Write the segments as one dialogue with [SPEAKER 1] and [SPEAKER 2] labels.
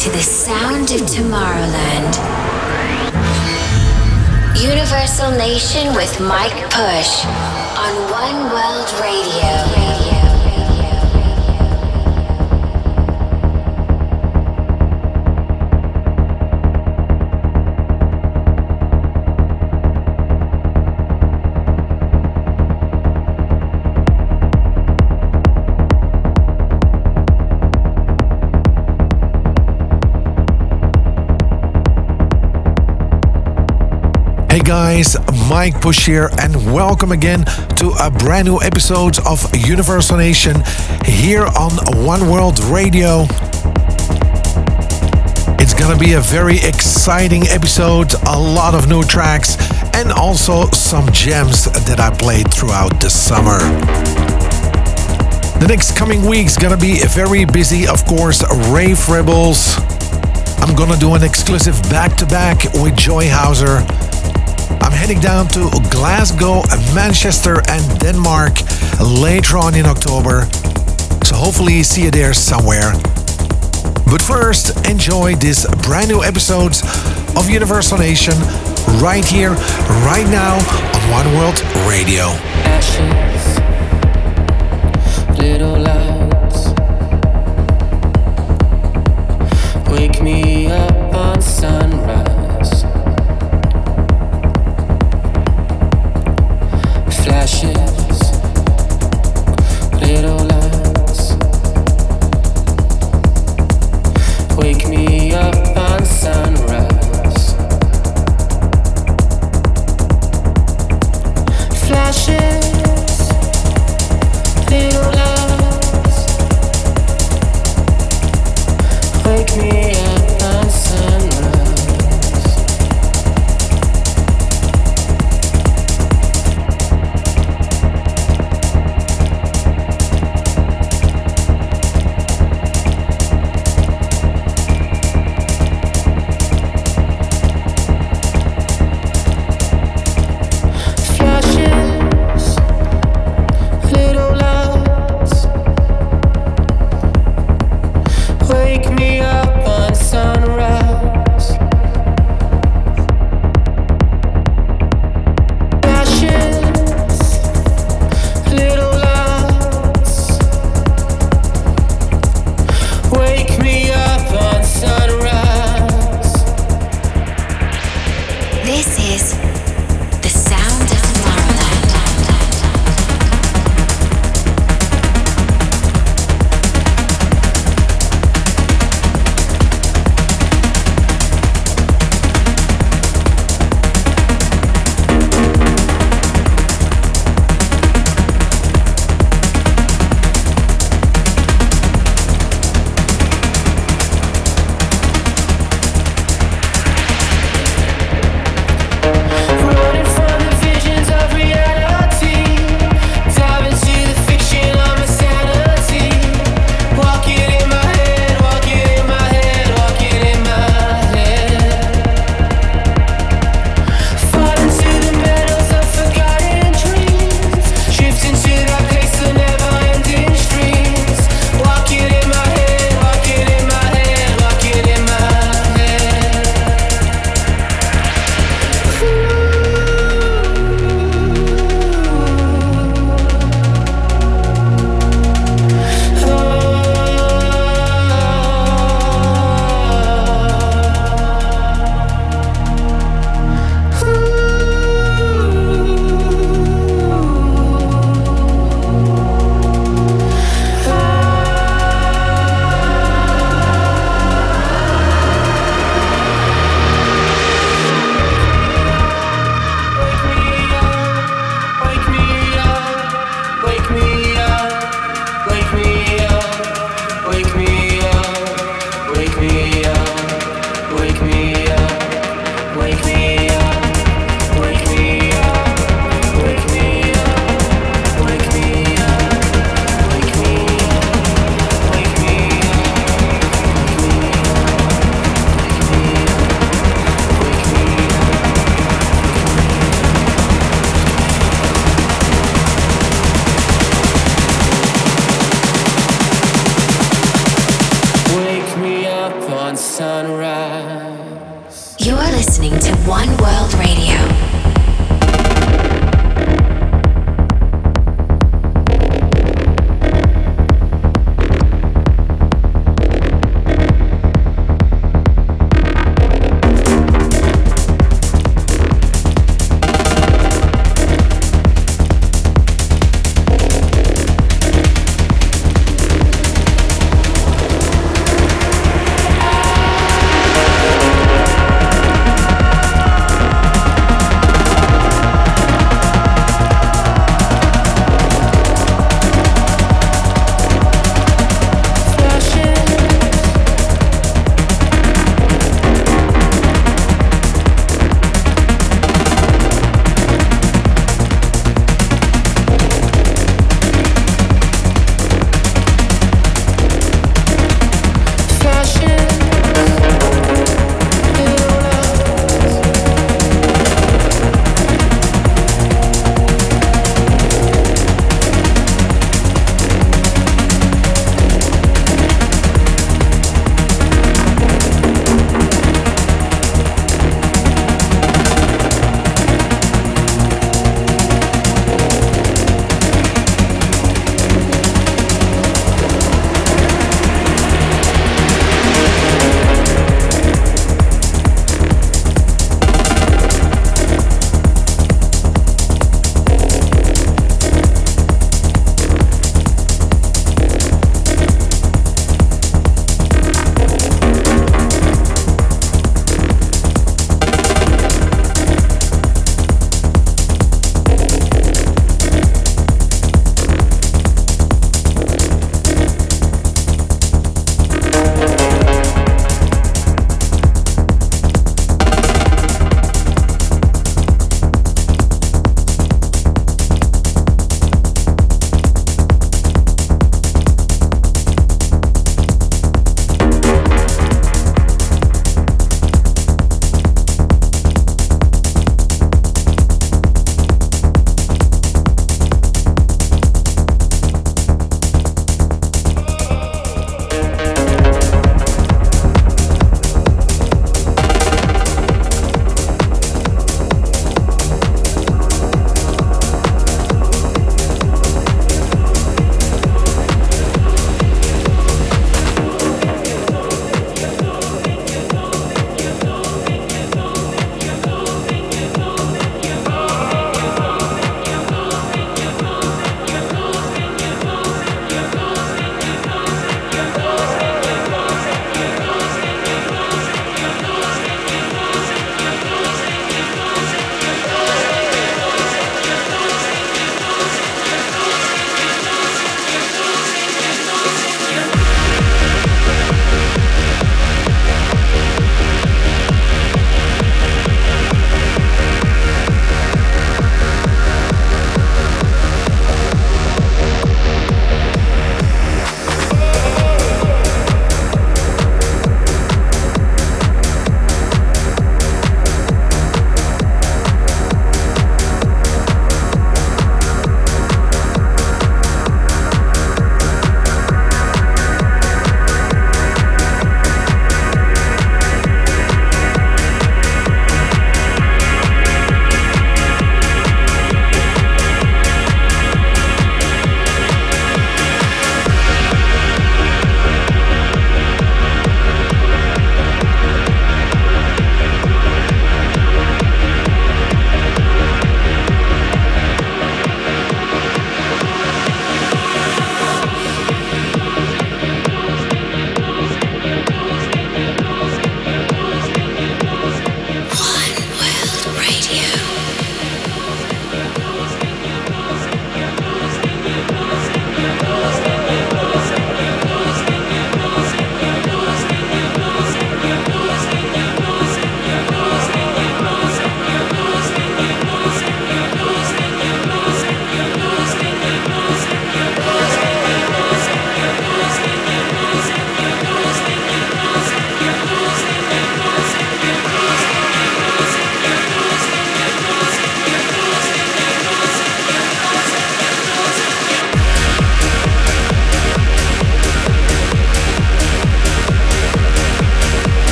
[SPEAKER 1] to the sound of Tomorrowland. Universal Nation with Mike Push on One World Radio.
[SPEAKER 2] Guys, Mike here, and welcome again to a brand new episode of Universal Nation here on One World Radio. It's gonna be a very exciting episode, a lot of new tracks, and also some gems that I played throughout the summer. The next coming week's gonna be very busy, of course, Rave Rebels. I'm gonna do an exclusive back to back with Joy Hauser. Heading down to Glasgow, Manchester, and Denmark later on in October. So hopefully see you there somewhere. But first, enjoy this brand new episode of Universal Nation right here, right now on One World Radio.
[SPEAKER 3] Ashes, little lights, wake me up on.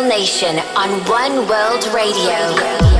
[SPEAKER 1] Nation on One World Radio.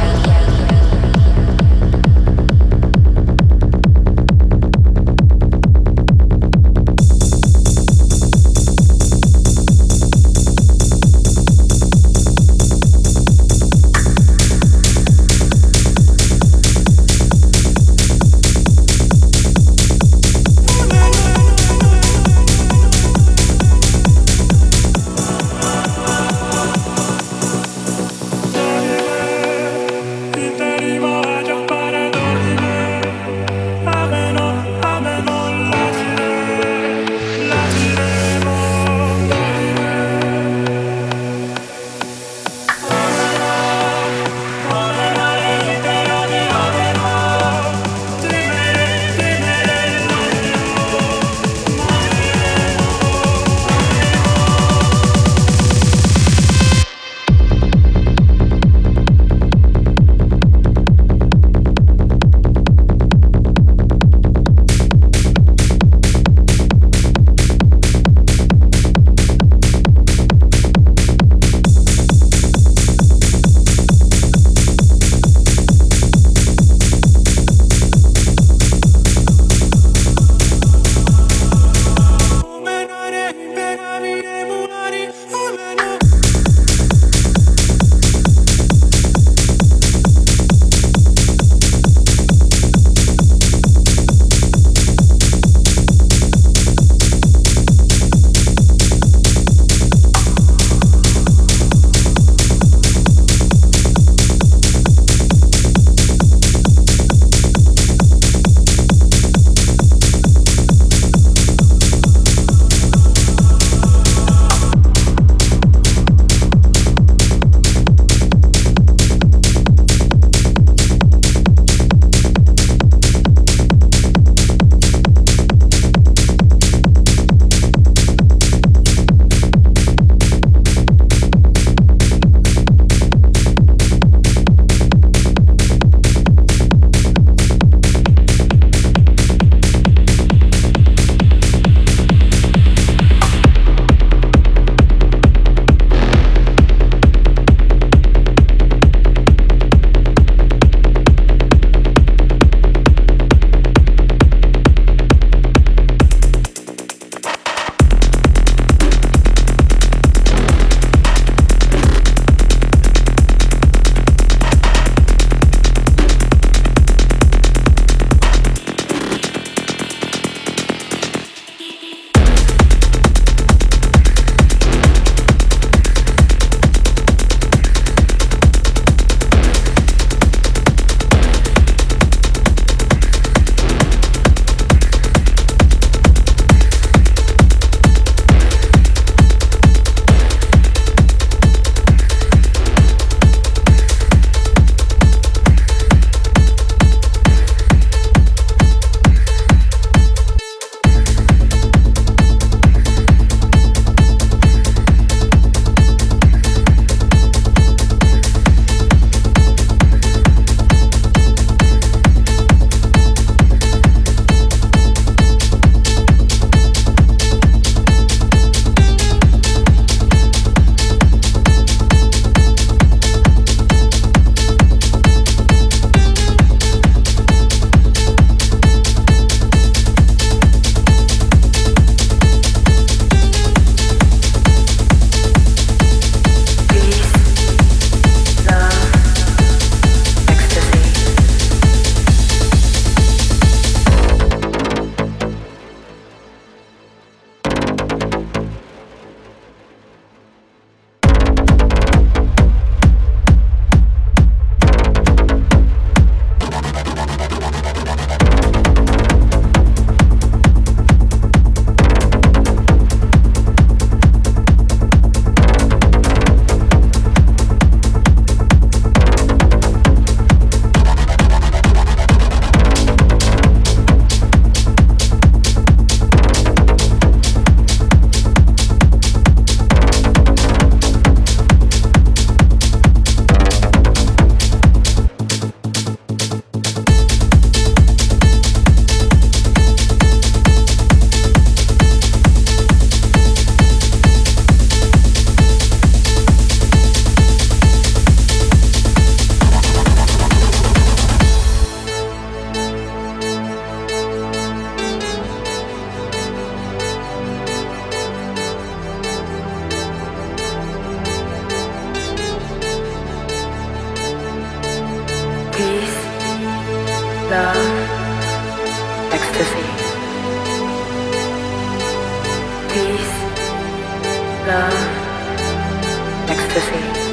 [SPEAKER 1] disease.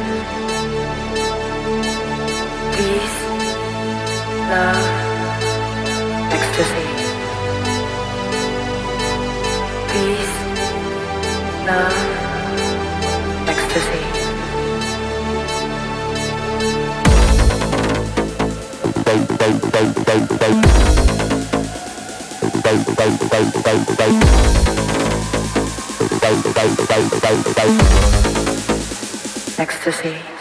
[SPEAKER 1] Peace, love, ecstasy. Peace, love, ecstasy. Thank you ecstasy.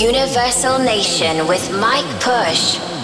[SPEAKER 1] Universal Nation with Mike Push.